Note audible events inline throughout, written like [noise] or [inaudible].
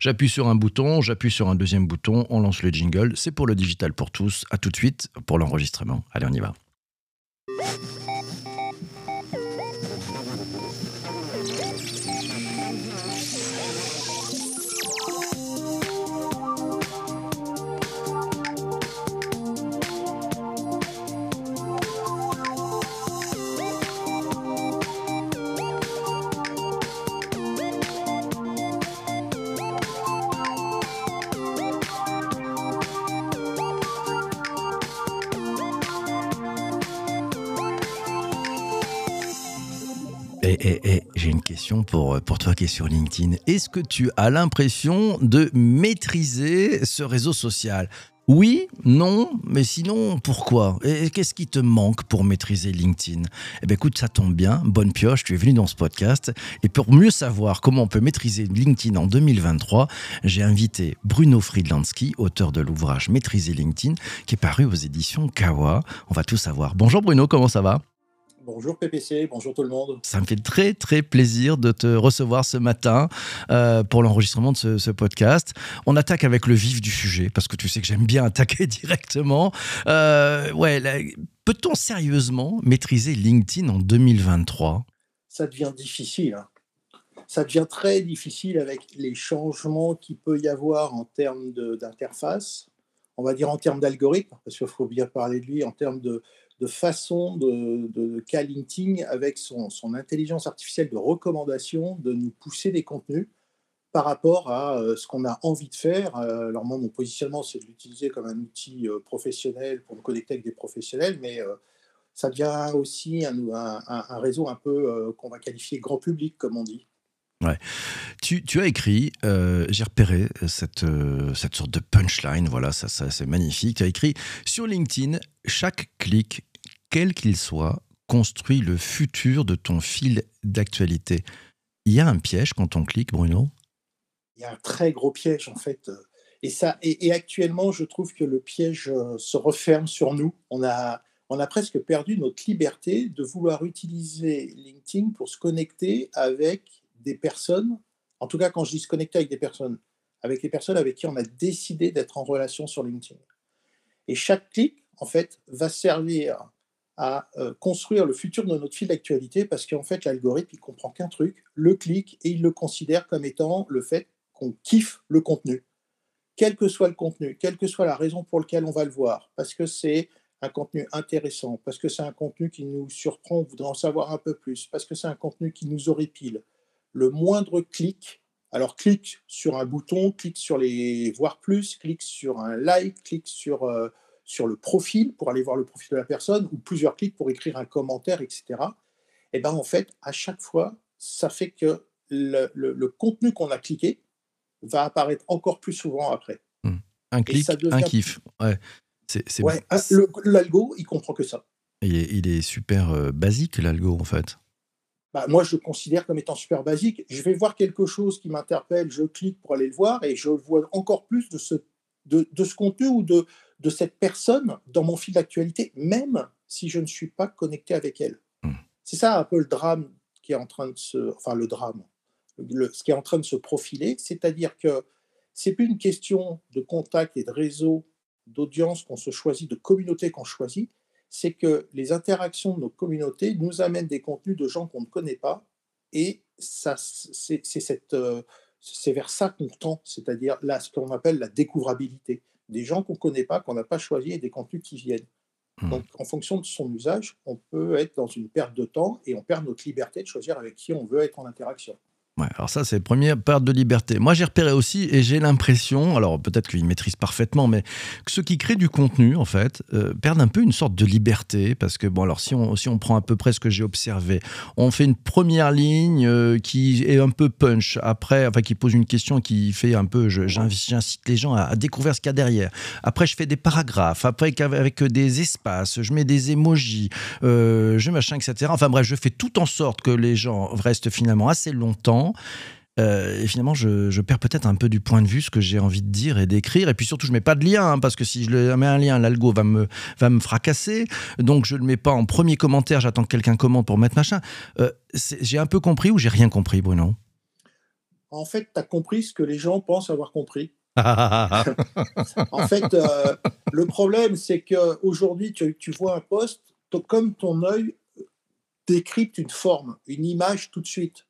J'appuie sur un bouton, j'appuie sur un deuxième bouton, on lance le jingle. C'est pour le digital pour tous. À tout de suite pour l'enregistrement. Allez, on y va. Pour, pour toi qui es sur LinkedIn. Est-ce que tu as l'impression de maîtriser ce réseau social? Oui, non, mais sinon, pourquoi? Et qu'est-ce qui te manque pour maîtriser LinkedIn? Eh bien, écoute, ça tombe bien, bonne pioche, tu es venu dans ce podcast. Et pour mieux savoir comment on peut maîtriser LinkedIn en 2023, j'ai invité Bruno Friedlandsky, auteur de l'ouvrage Maîtriser LinkedIn, qui est paru aux éditions Kawa. On va tout savoir. Bonjour Bruno, comment ça va? Bonjour PPC, bonjour tout le monde. Ça me fait très très plaisir de te recevoir ce matin euh, pour l'enregistrement de ce, podcast. On attaque avec le vif du sujet parce que tu sais que j'aime bien [laughs] attaquer directement. Euh, ouais, peut-on sérieusement maîtriser LinkedIn en 2023 Ça devient difficile. Hein. Ça devient très difficile avec les changements qu'il peut y avoir en termes d'interface, on va dire en termes d'algorithme, parce qu'il faut bien parler de lui, en termes de, façon de, de LinkedIn, avec son, intelligence artificielle de recommandation, de nous pousser des contenus par rapport à euh, ce qu'on a envie de faire. Euh, alors moi, mon positionnement, c'est de l'utiliser comme un outil euh, professionnel pour me connecter avec des professionnels, mais ça devient aussi un réseau un peu qu'on va qualifier grand public, comme on dit. Ouais. Tu, tu, as écrit, j'ai repéré cette, cette sorte de punchline, voilà, ça, ça c'est magnifique. Tu as écrit sur LinkedIn, chaque clic quel qu'il soit, construit le futur de ton fil d'actualité. Il y a un piège quand on clique, Bruno? Il y a un très gros piège, en fait. Et, ça, et, actuellement, je trouve que le piège euh, se referme sur nous. On a, on a presque perdu notre liberté de vouloir utiliser LinkedIn pour se connecter avec des personnes. En tout cas, quand je dis se connecter avec des personnes, avec les personnes avec qui on a décidé d'être en relation sur LinkedIn. Et chaque clic, en fait, va servir à euh, construire le futur de notre fil d'actualité parce qu'en fait, l'algorithme, il comprend qu'un truc, le clic, et il le considère comme étant le fait qu'on kiffe le contenu. Quel que soit le contenu, quelle que soit la raison pour laquelle on va le voir, parce que c'est un contenu intéressant, parce que c'est un contenu qui nous surprend, on voudrait en savoir un peu plus, parce que c'est un contenu qui nous pile Le moindre clic, alors clique sur un bouton, clique sur les voir plus, clique sur un like, clique sur euh, sur le profil pour aller voir le profil de la personne ou plusieurs clics pour écrire un commentaire, etc. Et ben en fait, à chaque fois, ça fait que le, contenu qu'on a cliqué va apparaître encore plus souvent après. Hmm. Un clic, un kiff. Ouais. C'est, l'algo, il comprend que ça. il est super euh, basique, l'algo, en fait. Bah, moi, je le considère comme étant super basique. Je vais voir quelque chose qui m'interpelle, je clique pour aller le voir et je vois encore plus de ce, de, de ce contenu ou de, de cette personne dans mon fil d'actualité, même si je ne suis pas connecté avec elle. Hmm. C'est ça un peu le drame qui est en train de se, enfin le drame, ce qui est en train de se profiler, c'est-à-dire que c'est plus une question de contact et de réseau, d'audience qu'on se choisit, de communauté qu'on choisit, c'est que les interactions de nos communautés nous amènent des contenus de gens qu'on ne connaît pas, et ça, c'est, euh, c'est vers ça qu'on tend, c'est-à-dire là ce qu'on appelle la découvrabilité des gens qu'on ne connaît pas, qu'on n'a pas choisi et des contenus qui viennent. Hmm. Donc, en fonction de son usage, on peut être dans une perte de temps et on perd notre liberté de choisir avec qui on veut être en interaction. Alors ça, c'est la première perte de liberté. Moi, j'ai repéré aussi, et j'ai l'impression, alors peut-être qu'ils maîtrisent parfaitement, mais que ceux qui créent du contenu, en fait, euh, perdent un peu une sorte de liberté, parce que, bon, alors si on, si on prend à peu près ce que j'ai observé, on fait une première ligne euh, qui est un peu punch, après, enfin, qui pose une question qui fait un peu, j'incite les gens à, découvrir ce qu'il y a derrière. Après, je fais des paragraphes, après, avec des espaces, je mets des emojis, euh, je machin, etc. Enfin bref, je fais tout en sorte que les gens restent finalement assez longtemps euh, et finalement, je, perds peut-être un peu du point de vue ce que j'ai envie de dire et d'écrire. Et puis surtout, je mets pas de lien, hein, parce que si je mets un lien, l'algo va me, va me fracasser. Donc, je le mets pas en premier commentaire, j'attends que quelqu'un commente pour mettre machin. Euh, j'ai un peu compris ou j'ai rien compris, Bruno? En fait, tu as compris ce que les gens pensent avoir compris. [laughs] en fait, euh, le problème, c'est qu'aujourd'hui, tu, tu vois un poste, comme ton œil décrypte une forme, une image tout de suite.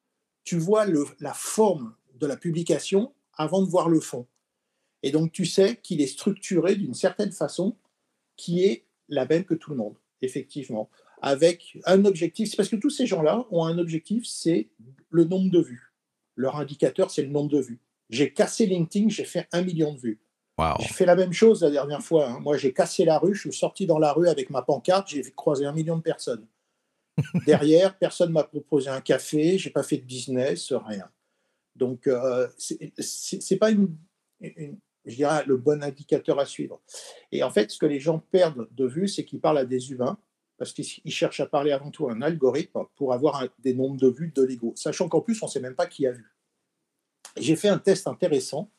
Tu vois le, la forme de la publication avant de voir le fond. Et donc, tu sais qu'il est structuré d'une certaine façon qui est la même que tout le monde, effectivement, avec un objectif. C'est parce que tous ces gens-là ont un objectif, c'est le nombre de vues. Leur indicateur, c'est le nombre de vues. J'ai cassé LinkedIn, j'ai fait un million de vues. J'ai fait la même chose la dernière fois. Hein. Moi, j'ai cassé la rue, je suis sorti dans la rue avec ma pancarte, j'ai croisé un million de personnes. [laughs] Derrière, personne m'a proposé un café, j'ai pas fait de business, rien. Donc, euh, c'est pas une, le bon indicateur à suivre. Et en fait, ce que les gens perdent de vue, c'est qu'ils parlent à des humains, parce qu'ils cherchent à parler avant tout à un algorithme pour avoir des nombres de vues de l'ego, sachant qu'en plus, on ne sait même pas qui a vu. J'ai fait un test intéressant.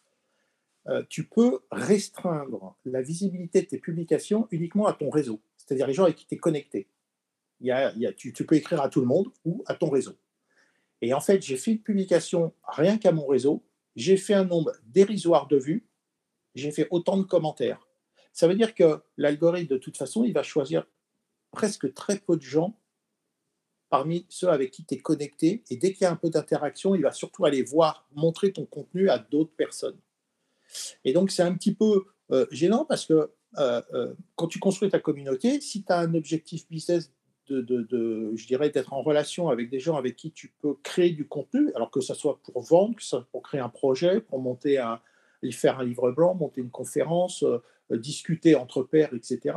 Euh, tu peux restreindre la visibilité de tes publications uniquement à ton réseau, c'est-à-dire les gens avec qui tu es connecté. Tu peux écrire à tout le monde ou à ton réseau. Et en fait, j'ai fait une publication rien qu'à mon réseau, j'ai fait un nombre dérisoire de vues, j'ai fait autant de commentaires. Ça veut dire que l'algorithme, de toute façon, il va choisir presque très peu de gens parmi ceux avec qui tu es connecté. Et dès qu'il y a un peu d'interaction, il va surtout aller voir, montrer ton contenu à d'autres personnes. Et donc, c'est un petit peu euh, gênant parce que euh, euh, quand tu construis ta communauté, si tu as un objectif business de, je dirais, d'être en relation avec des gens avec qui tu peux créer du contenu, alors que ce soit pour vendre, pour créer un projet, pour monter un, faire un livre blanc, monter une conférence, euh, euh, discuter entre pairs, etc.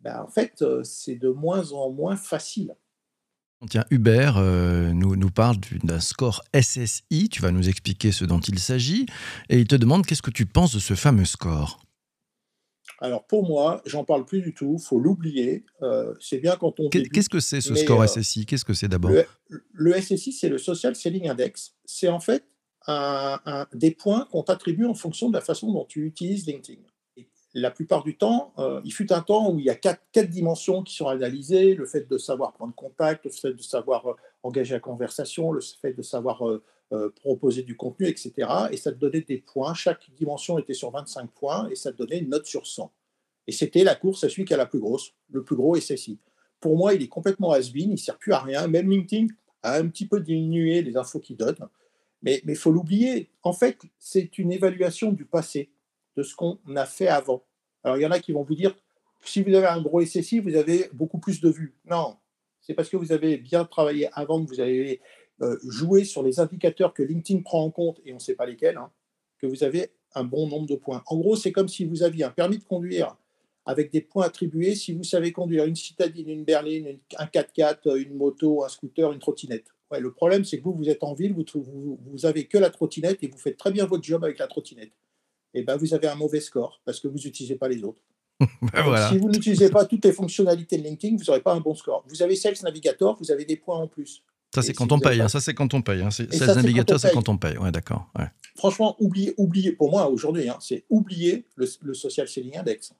Ben, en fait, euh, c'est de moins en moins facile. Tiens, Hubert nous, nous parle d'un score SSI, tu vas nous expliquer ce dont il s'agit, et il te demande qu'est-ce que tu penses de ce fameux score? Alors pour moi, j'en parle plus du tout, faut l'oublier. Euh, c'est bien quand on. Qu'est-ce que c'est ce score euh, SSI Qu'est-ce que c'est d'abord? le, SSI, c'est le Social Selling Index. C'est en fait un, des points qu'on t'attribue en fonction de la façon dont tu utilises LinkedIn. la plupart du temps, euh, il fut un temps où il y a quatre, quatre, dimensions qui sont analysées le fait de savoir prendre contact, le fait de savoir engager la conversation, le fait de savoir euh, proposer du contenu, etc. Et ça te donnait des points. Chaque dimension était sur 25 points et ça te donnait une note sur 100. Et c'était la course à celui qui a la plus grosse, le plus gros SSI. Pour moi, il est complètement has-been, il ne sert plus à rien. Même LinkedIn a un petit peu diminué les infos qu'il donne. Mais il faut l'oublier. En fait, c'est une évaluation du passé, de ce qu'on a fait avant. Alors, il y en a qui vont vous dire, si vous avez un gros SSI, vous avez beaucoup plus de vues. Non, c'est parce que vous avez bien travaillé avant que vous avez euh, jouer sur les indicateurs que LinkedIn prend en compte, et on ne sait pas lesquels, hein, que vous avez un bon nombre de points. En gros, c'est comme si vous aviez un permis de conduire avec des points attribués si vous savez conduire une citadine, une berline, un 4x4, une moto, un scooter, une trottinette. Ouais, le problème, c'est que vous, vous êtes en ville, vous, vous, vous avez que la trottinette et vous faites très bien votre job avec la trottinette. Et eh ben, vous avez un mauvais score parce que vous n'utilisez pas les autres. [laughs] Ben si vous n'utilisez pas toutes les fonctionnalités de LinkedIn, vous n'aurez pas un bon score. Vous avez Sales Navigator, vous avez des points en plus. Ça, c'est quand, on paye, hein, ça, c'est quand on paye. Hein. C'est navigateur, c'est quand on paye. Ouais, d'accord. Ouais. Franchement, oubliez, oubliez, pour moi, aujourd'hui, hein, c'est oublier le, le, Social Selling Index.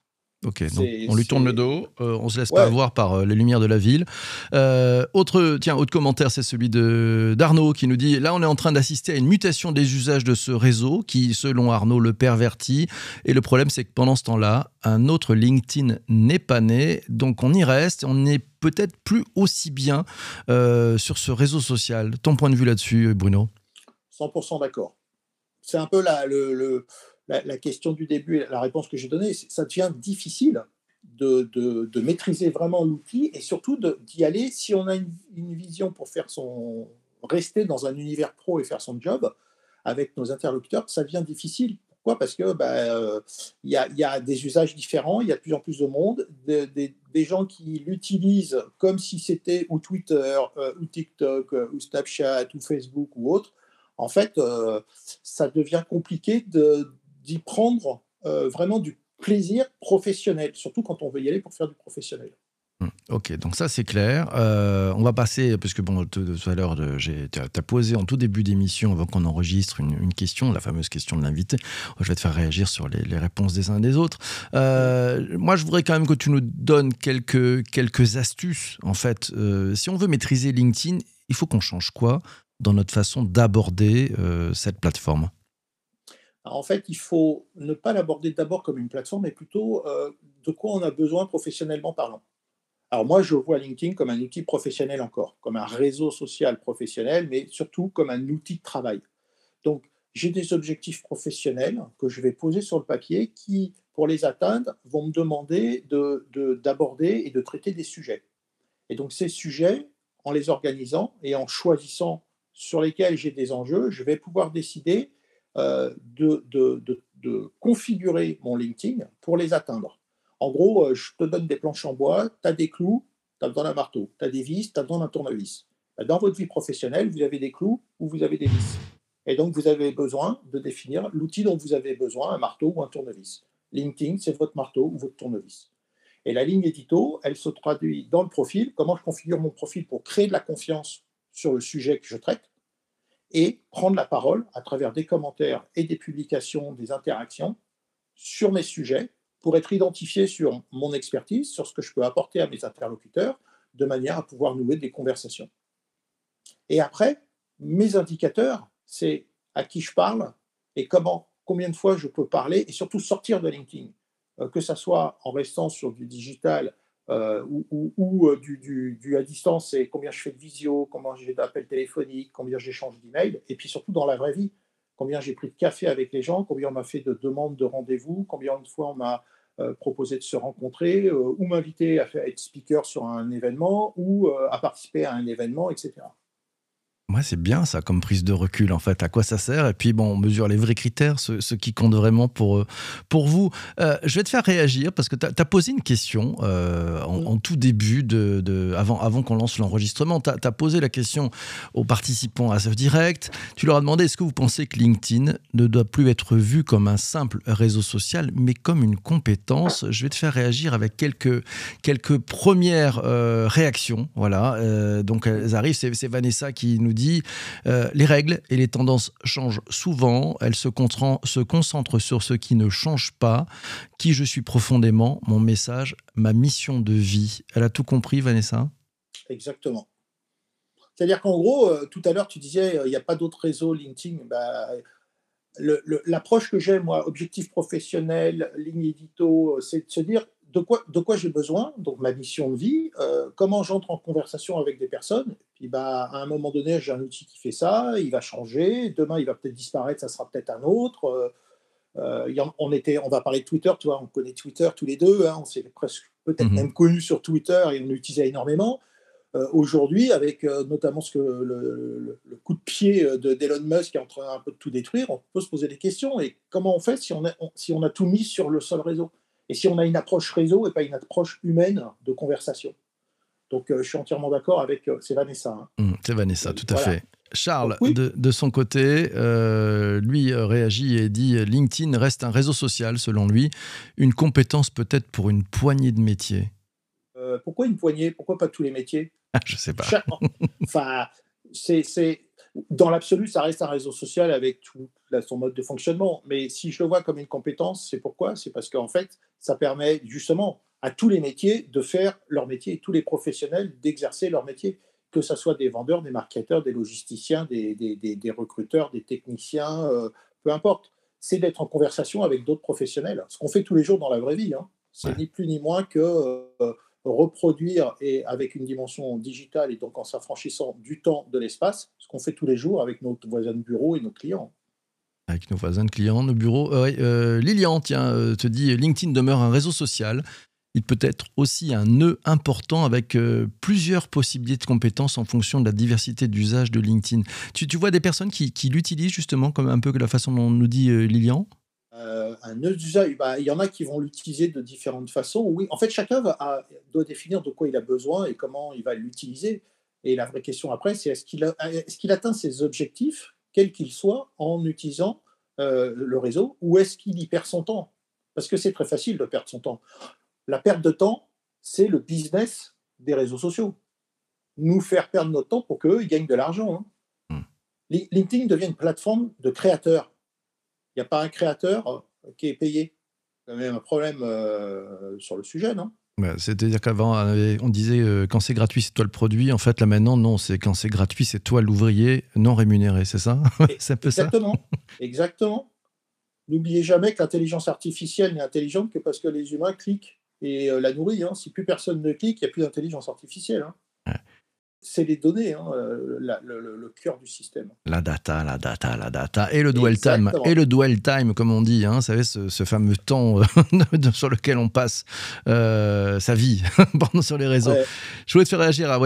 Ok, donc on lui tourne le dos, euh, on se laisse pas avoir par euh, les lumières de la ville. Euh, autre, tiens, autre commentaire, c'est celui de d'Arnaud qui nous dit là, on est en train d'assister à une mutation des usages de ce réseau qui, selon Arnaud, le pervertit. Et le problème, c'est que pendant ce temps-là, un autre LinkedIn n'est pas né, donc on y reste. On n'est peut-être plus aussi bien sur ce réseau social. Ton point de vue là-dessus, Bruno? 100% d'accord. C'est un peu la, le, le la, question du début la réponse que j'ai donnée, ça devient difficile de, de, maîtriser vraiment l'outil et surtout d'y aller si on a une, vision pour faire son rester dans un univers pro et faire son job avec nos interlocuteurs, ça devient difficile. Pourquoi? Parce que bah, euh, il y, a, y, a, des usages différents, il y a de plus en plus de monde, des gens qui l'utilisent comme si c'était ou Twitter, euh, ou TikTok, euh, ou Snapchat, ou Facebook ou autre. En fait, ça devient compliqué de, d'y prendre euh, vraiment du plaisir professionnel, surtout quand on veut y aller pour faire du professionnel. Hum, ok, donc ça c'est clair. Euh, on va passer, parce que bon, tout, à l'heure, tu as, posé en tout début d'émission, avant qu'on enregistre, une, question, la fameuse question de l'invité. Je vais te faire réagir sur les, réponses des uns et des autres. Euh, moi, je voudrais quand même que tu nous donnes quelques, quelques astuces. En fait, si on veut maîtriser LinkedIn, il faut qu'on change quoi dans notre façon d'aborder cette plateforme? En fait, il faut ne pas l'aborder d'abord comme une plateforme, mais plutôt de quoi on a besoin professionnellement parlant. Alors moi, je vois LinkedIn comme un outil professionnel encore, comme un réseau social professionnel, mais surtout comme un outil de travail. Donc, j'ai des objectifs professionnels que je vais poser sur le papier qui, pour les atteindre, vont me demander d'aborder de, et de traiter des sujets. Et donc ces sujets, en les organisant et en choisissant sur lesquels j'ai des enjeux, je vais pouvoir décider euh, de, configurer mon LinkedIn pour les atteindre. En gros, euh, je te donne des planches en bois, tu as des clous, tu as besoin d'un marteau, tu as des vis, tu as besoin d'un tournevis. Bah, dans votre vie professionnelle, vous avez des clous ou vous avez des vis. Et donc, vous avez besoin de définir l'outil dont vous avez besoin, un marteau ou un tournevis. LinkedIn, c'est votre marteau ou votre tournevis. Et la ligne édito, elle se traduit dans le profil, comment je configure mon profil pour créer de la confiance sur le sujet que je traite? Et prendre la parole à travers des commentaires et des publications, des interactions sur mes sujets pour être identifié sur mon expertise, sur ce que je peux apporter à mes interlocuteurs, de manière à pouvoir nouer des conversations. Et après, mes indicateurs, c'est à qui je parle et comment, combien de fois je peux parler et surtout sortir de LinkedIn, euh, que ce soit en restant sur du digital euh, ou, euh, du, à distance, c'est combien je fais de visio, combien j'ai d'appels téléphoniques, combien j'échange d'emails, et puis surtout dans la vraie vie, combien j'ai pris de café avec les gens, combien on m'a fait de demandes de rendez-vous, combien de fois on m'a euh, proposer de se rencontrer ou m'inviter à, à, être speaker sur un événement ou à participer à un événement, etc. Ouais, c'est bien ça comme prise de recul en fait. À quoi ça sert? Et puis bon, on mesure les vrais critères, ce, qui compte vraiment pour, euh, pour vous. Euh, je vais te faire réagir parce que tu as, posé une question euh, en, tout début, de, de avant, avant qu'on lance l'enregistrement. Tu as, posé la question aux participants à ce direct. Tu leur as demandé est-ce que vous pensez que LinkedIn ne doit plus être vu comme un simple réseau social, mais comme une compétence? Je vais te faire réagir avec quelques, quelques premières réactions. Voilà. donc elles arrivent. C'est Vanessa qui nous dit euh, les règles et les tendances changent souvent. Elles se, se concentrent sur ce qui ne change pas. Qui je suis profondément, mon message, ma mission de vie. Elle a tout compris, Vanessa? Exactement. C'est-à-dire qu'en gros, euh, tout à l'heure, tu disais, euh, il n'y a pas d'autres réseaux LinkedIn. Bah, L'approche que j'ai, moi, objectif professionnel, ligne édito, c'est de se dire, de quoi, de quoi j'ai besoin, donc ma mission de vie, euh, comment j'entre en conversation avec des personnes. puis bah, à un moment donné, j'ai un outil qui fait ça, il va changer, demain il va peut-être disparaître, ça sera peut-être un autre. Euh, euh, on, était, on va parler de Twitter, tu vois, on connaît Twitter tous les deux, hein, on s'est presque peut-être mhm. même connus sur Twitter et on l'utilisait énormément. Aujourd'hui, avec notamment ce que le, coup de pied d'Elon Musk qui est en train un peu de tout détruire, on peut se poser des questions. Et comment on fait si on a, si on a tout mis sur le seul réseau? Et si on a une approche réseau et pas une approche humaine de conversation. Donc euh, je suis entièrement d'accord avec, euh, c'est Vanessa. Hein. Mmh, c'est Vanessa, tout à fait. Charles, de, son côté, euh, lui réagit et dit LinkedIn reste un réseau social, selon lui, une compétence peut-être pour une poignée de métiers. pourquoi une poignée? Pourquoi pas tous les métiers? [laughs] Je sais pas. enfin, c'est dans l'absolu, ça reste un réseau social avec tout son mode de fonctionnement. Mais si je le vois comme une compétence, c'est pourquoi? C'est parce qu'en fait, ça permet justement à tous les métiers de faire leur métier, tous les professionnels d'exercer leur métier, que ce soit des vendeurs, des marketeurs, des logisticiens, des, des, recruteurs, des techniciens, euh, peu importe. C'est d'être en conversation avec d'autres professionnels. Ce qu'on fait tous les jours dans la vraie vie. Hein. C'est ni plus ni moins que euh, reproduire et avec une dimension digitale et donc en s'affranchissant du temps, de l'espace, ce qu'on fait tous les jours avec nos voisins de bureau et nos clients. Avec nos voisins de clients, nos bureaux. Euh, euh, Lilian, tiens, euh, te dit LinkedIn demeure un réseau social. Il peut être aussi un nœud important avec plusieurs possibilités de compétences en fonction de la diversité d'usage de LinkedIn. Tu, vois des personnes qui, qui l'utilisent justement comme un peu la façon dont nous dit Lilian? Euh, un nœud d'usage, bah, il y en a qui vont l'utiliser de différentes façons. Oui, en fait, chacun va, doit définir de quoi il a besoin et comment il va l'utiliser. Et la vraie question après, c'est est-ce qu'il est atteint ses objectifs, quels qu'ils soient, en utilisant euh, le réseau, ou est-ce qu'il y perd son temps? Parce que c'est très facile de perdre son temps. La perte de temps, c'est le business des réseaux sociaux. Nous faire perdre notre temps pour qu'eux, ils gagnent de l'argent. Hein. Hmm. LinkedIn devient une plateforme de créateurs n'y a pas un créateur euh, qui est payé. Il y a même un problème euh, sur le sujet, non? C'est-à-dire qu'avant, on disait euh, quand c'est gratuit, c'est toi le produit. En fait, là maintenant, non, c'est quand c'est gratuit, c'est toi l'ouvrier non rémunéré, c'est ça? [laughs] C'est un peu Exactement. [laughs] Exactement. N'oubliez jamais que l'intelligence artificielle n'est intelligente que parce que les humains cliquent et euh, la nourrissent. Hein. Si plus personne ne clique, il n'y a plus d'intelligence artificielle. Hein c'est les données, hein, euh, le, cœur du système. La data, la data, la data. Et le dwell time, et le dwell time, comme on dit, hein, vous savez, ce, fameux temps euh, [laughs] sur lequel on passe euh, sa vie [laughs] pendant sur les réseaux. Je voulais te faire réagir. Ah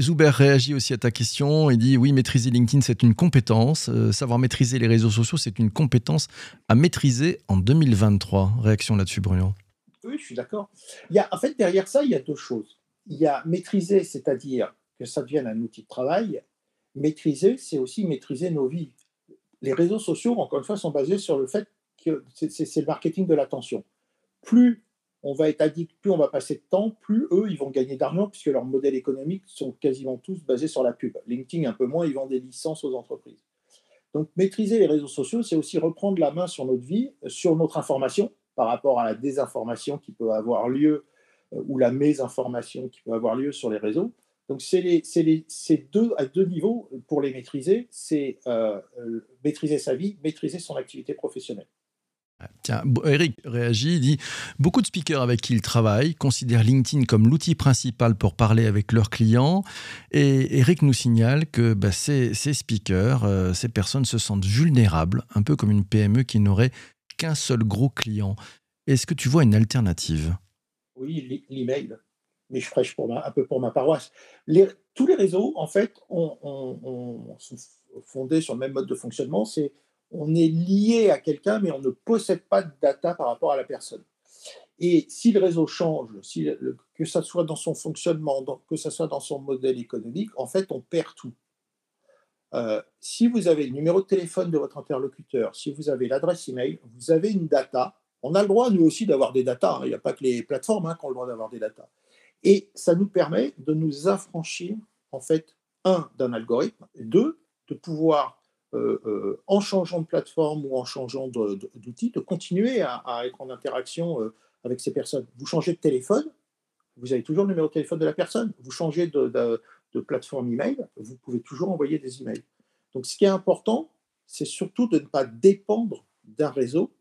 Zuber réagit aussi à ta question. Il dit oui, maîtriser LinkedIn, c'est une compétence. savoir maîtriser les réseaux sociaux, c'est une compétence à maîtriser en 2023. Réaction là-dessus, Bruno? Oui, je suis d'accord. En fait, derrière ça, il y a deux choses. Il y a maîtriser, c'est-à-dire que ça devienne un outil de travail. Maîtriser, c'est aussi maîtriser nos vies. Les réseaux sociaux, encore une fois, sont basés sur le fait que c'est le marketing de l'attention. Plus on va être addict, plus on va passer de temps, plus eux, ils vont gagner d'argent puisque leurs modèles économiques sont quasiment tous basés sur la pub. LinkedIn, un peu moins, ils vendent des licences aux entreprises. Donc, maîtriser les réseaux sociaux, c'est aussi reprendre la main sur notre vie, sur notre information par rapport à la désinformation qui peut avoir lieu euh, ou la mésinformation qui peut avoir lieu sur les réseaux. Donc, c'est deux, à deux niveaux pour les maîtriser. C'est euh, euh, maîtriser sa vie, maîtriser son activité professionnelle. Ah, tiens, Eric réagit, il dit Beaucoup de speakers avec qui il travaille considèrent LinkedIn comme l'outil principal pour parler avec leurs clients. Et Eric nous signale que bah, ces, speakers, euh, ces personnes se sentent vulnérables, un peu comme une PME qui n'aurait qu'un seul gros client. Est-ce que tu vois une alternative? Oui, l'email mais je prêche un peu pour ma paroisse. tous les réseaux, en fait, sont fondés sur le même mode de fonctionnement. C'est on est lié à quelqu'un, mais on ne possède pas de data par rapport à la personne. Et si le réseau change, que ce soit dans son fonctionnement, que ce soit dans son modèle économique, en fait, on perd tout. Euh, si vous avez le numéro de téléphone de votre interlocuteur, si vous avez l'adresse email, vous avez une data. On a le droit, nous aussi, d'avoir des data. Hein. Il n'y a pas que les plateformes hein, qui ont le droit d'avoir des data. Et ça nous permet de nous affranchir, en fait, un, d'un algorithme, deux, de pouvoir, euh, euh, en changeant de plateforme ou en changeant d'outil, de, continuer à, être en interaction euh, avec ces personnes. Vous changez de téléphone, vous avez toujours le numéro de téléphone de la personne. Vous changez de, de plateforme email, vous pouvez toujours envoyer des emails. Donc, ce qui est important, c'est surtout de ne pas dépendre d'un réseau.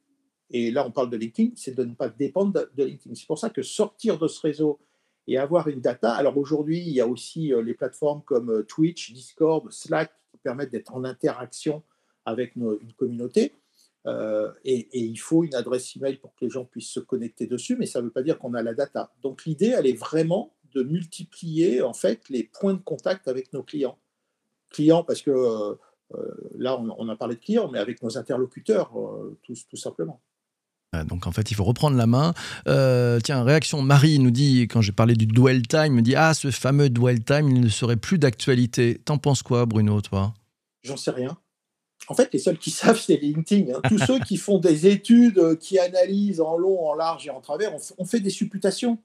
Et là, on parle de LinkedIn, c'est de ne pas dépendre de LinkedIn. C'est pour ça que sortir de ce réseau et avoir une data. Alors aujourd'hui, il y a aussi euh, les plateformes comme euh, Twitch, Discord, Slack qui permettent d'être en interaction avec une communauté. Euh, et, il faut une adresse email pour que les gens puissent se connecter dessus, mais ça ne veut pas dire qu'on a la data. Donc l'idée, elle est vraiment de multiplier en fait les points de contact avec nos clients. Clients parce que là, on, a parlé de clients, mais avec nos interlocuteurs, tout simplement. Donc en fait, il faut reprendre la main. Euh, tiens, réaction Marie nous dit, quand j'ai parlé du dwell time, me dit Ah, ce fameux dwell time, il ne serait plus d'actualité. T'en penses quoi, Bruno, toi? J'en sais rien. En fait, les seuls qui [laughs] savent, c'est LinkedIn. Hein. Tous ceux qui font des études, euh, qui analysent en long, en large et en travers, on, fait des supputations.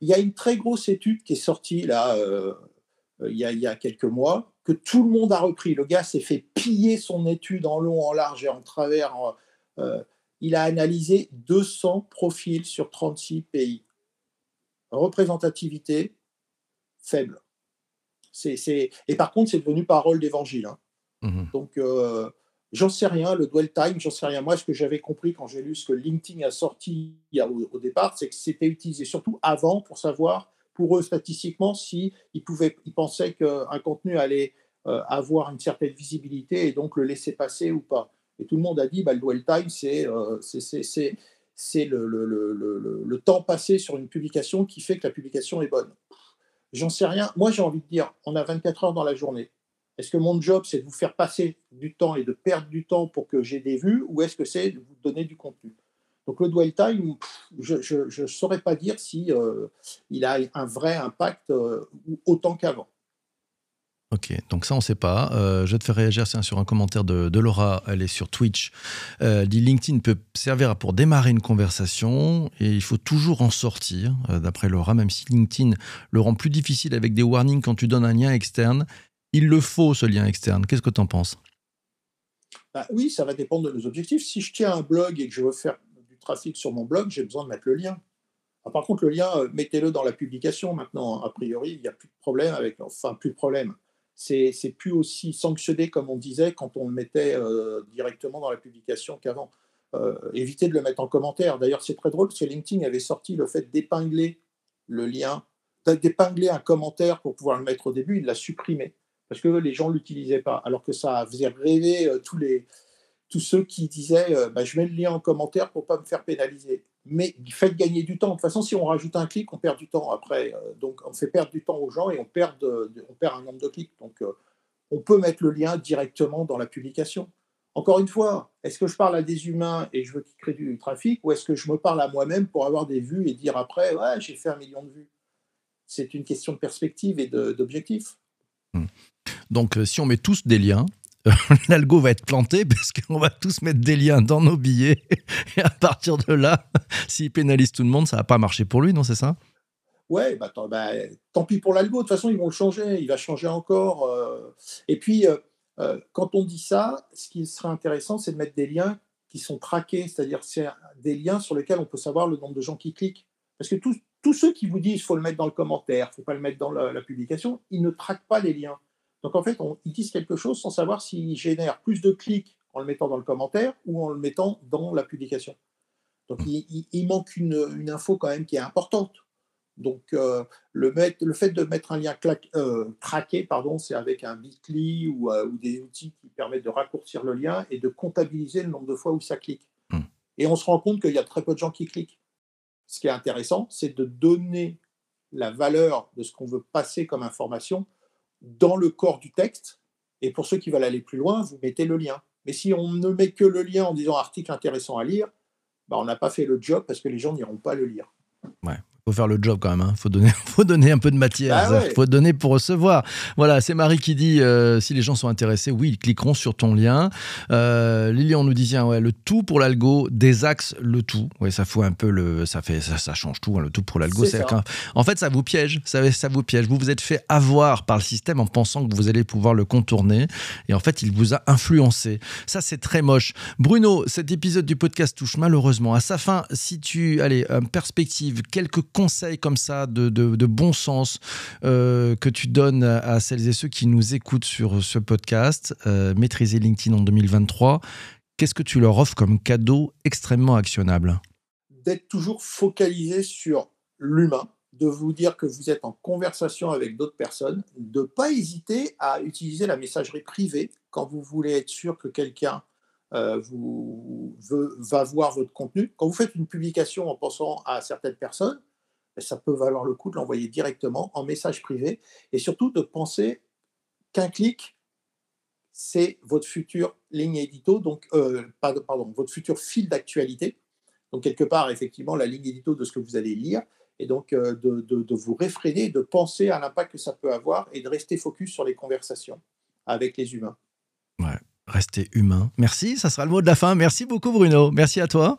Il y a une très grosse étude qui est sortie là, euh, il, y a, quelques mois, que tout le monde a repris. Le gars s'est fait piller son étude en long, en large et en travers il a analysé 200 profils sur 36 pays. Représentativité faible. Et par contre, c'est devenu parole d'évangile. Hein. Mmh Donc, euh, j'en sais rien, le dwell time, j'en sais rien. Moi, ce que j'avais compris quand j'ai lu ce que LinkedIn a sorti au, départ, c'est que c'était utilisé surtout avant pour savoir, pour eux, statistiquement, s'ils si ils pensaient qu'un contenu allait euh, avoir une certaine visibilité et donc le laisser passer ou pas. Et tout le monde a dit, bah, le dwell time, c'est le, temps passé sur une publication qui fait que la publication est bonne. J'en sais rien. Moi, j'ai envie de dire, on a 24 heures dans la journée. Est-ce que mon job, c'est de vous faire passer du temps et de perdre du temps pour que j'ai des vues, ou est-ce que c'est de vous donner du contenu? Donc le dwell time, je ne saurais pas dire si euh, a un vrai impact euh, autant qu'avant. Ok, donc ça on ne sait pas. Euh, je vais te faire réagir sur un commentaire de, Laura, elle est sur Twitch. Euh, dit LinkedIn peut servir pour démarrer une conversation et il faut toujours en sortir, euh, d'après Laura, même si LinkedIn le rend plus difficile avec des warnings quand tu donnes un lien externe. Il le faut ce lien externe. Qu'est-ce que tu en penses? Bah Oui, ça va dépendre de nos objectifs. Si je tiens un blog et que je veux faire du trafic sur mon blog, j'ai besoin de mettre le lien. Ah, par contre, le lien, mettez-le dans la publication maintenant. A priori, il n'y a plus de problème avec. Enfin, plus de problème. C'est plus aussi sanctionné comme on disait quand on le mettait euh, directement dans la publication qu'avant. Euh, évitez de le mettre en commentaire. D'ailleurs, c'est très drôle parce que LinkedIn avait sorti le fait d'épingler le lien, d'épingler un commentaire pour pouvoir le mettre au début. Il l'a supprimé parce que les gens ne l'utilisaient pas. Alors que ça faisait rêver tous, les, tous ceux qui disaient bah, Je mets le lien en commentaire pour ne pas me faire pénaliser mais faites gagner du temps. De toute façon, si on rajoute un clic, on perd du temps après. Euh, donc, on fait perdre du temps aux gens et on perd, on perd un nombre de clics. Donc, euh, on peut mettre le lien directement dans la publication. Encore une fois, est-ce que je parle à des humains et je veux qu'ils créent du trafic ou est-ce que je me parle à moi-même pour avoir des vues et dire après, ouais, j'ai fait un million de vues C'est une question de perspective et d'objectif. Hmm. Donc, euh, si on met tous des liens, [laughs] l'algo va être planté parce qu'on va tous mettre des liens dans nos billets. Et à partir de là, s'il pénalise tout le monde, ça va pas marcher pour lui, non, c'est ça? Ouais, bah, bah, tant pis pour l'algo. De toute façon, ils vont le changer. Il va changer encore. Euh. Et puis, euh, euh, quand on dit ça, ce qui serait intéressant, c'est de mettre des liens qui sont traqués, c'est-à-dire c'est des liens sur lesquels on peut savoir le nombre de gens qui cliquent. Parce que tous, ceux qui vous disent qu'il faut le mettre dans le commentaire, il ne faut pas le mettre dans la publication, ils ne traquent pas les liens. Donc en fait, ils disent quelque chose sans savoir s'ils génèrent plus de clics en le mettant dans le commentaire ou en le mettant dans la publication. Donc il, manque une, info quand même qui est importante. Donc euh, le, fait de mettre un lien euh, traqué, pardon, c'est avec un Bitly ou, euh, ou, des outils qui permettent de raccourcir le lien et de comptabiliser le nombre de fois où ça clique. Hmm. Et on se rend compte qu'il y a très peu de gens qui cliquent. Ce qui est intéressant, c'est de donner la valeur de ce qu'on veut passer comme information dans le corps du texte. Et pour ceux qui veulent aller plus loin, vous mettez le lien. Mais si on ne met que le lien en disant article intéressant à lire, bah on n'a pas fait le job parce que les gens n'iront pas le lire. Faut faire le job quand même. Hein. faut, donner, [laughs] faut donner un peu de matière. Bah faut donner pour recevoir. Voilà, c'est Marie qui dit euh, si les gens sont intéressés, oui, ils cliqueront sur ton lien. Euh, Lilian nous disait ouais, le tout pour l'algo, des axes, le tout. Ouais, ça fout un peu le. Ça, fait, ça, ça change tout. Hein, le tout pour l'algo, c'est. En fait, ça vous piège. Ça, ça vous piège. Vous vous êtes fait avoir par le système en pensant que vous allez pouvoir le contourner. Et en fait, il vous a influencé. Ça, c'est très moche. Bruno, cet épisode du podcast touche malheureusement à sa fin. Si tu. Allez, perspective, quelques conseils comme ça de, bon sens euh, que tu donnes à celles et ceux qui nous écoutent sur ce podcast, euh, maîtriser LinkedIn en 2023, qu'est-ce que tu leur offres comme cadeau extrêmement actionnable? D'être toujours focalisé sur l'humain, de vous dire que vous êtes en conversation avec d'autres personnes, de ne pas hésiter à utiliser la messagerie privée quand vous voulez être sûr que quelqu'un euh, vous va voir votre contenu. Quand vous faites une publication en pensant à certaines personnes, ça peut valoir le coup de l'envoyer directement en message privé et surtout de penser qu'un clic, c'est votre future ligne édito, donc euh, pardon, votre futur fil d'actualité. Donc quelque part, effectivement, la ligne édito de ce que vous allez lire et donc euh, de, de, vous réfréner, de penser à l'impact que ça peut avoir et de rester focus sur les conversations avec les humains. Ouais, rester humain. Merci, ça sera le mot de la fin. Merci beaucoup Bruno. Merci à toi.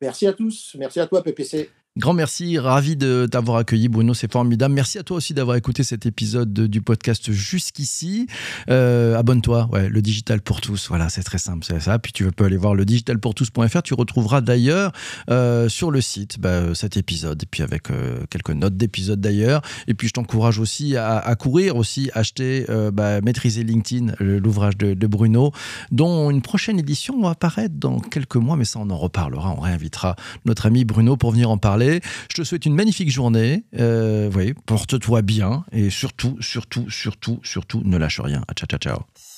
Merci à tous. Merci à toi PPC. Grand merci, ravi de t'avoir accueilli Bruno, c'est formidable. Merci à toi aussi d'avoir écouté cet épisode du podcast jusqu'ici. Euh, abonne-toi, ouais, le digital pour tous, voilà, c'est très simple, c'est ça. Puis tu peux aller voir le digitalpourtous.fr, tu retrouveras d'ailleurs euh, sur le site bah, cet épisode, et puis avec euh, quelques notes d'épisode d'ailleurs. Et puis je t'encourage aussi à, courir, aussi acheter, bah, maîtriser LinkedIn, l'ouvrage de, de, Bruno, dont une prochaine édition va apparaître dans quelques mois, mais ça on en reparlera, on réinvitera notre ami Bruno pour venir en parler. Je te souhaite une magnifique journée. Euh, porte-toi bien et surtout, surtout, surtout, surtout, ne lâche rien. Ciao, ciao, ciao.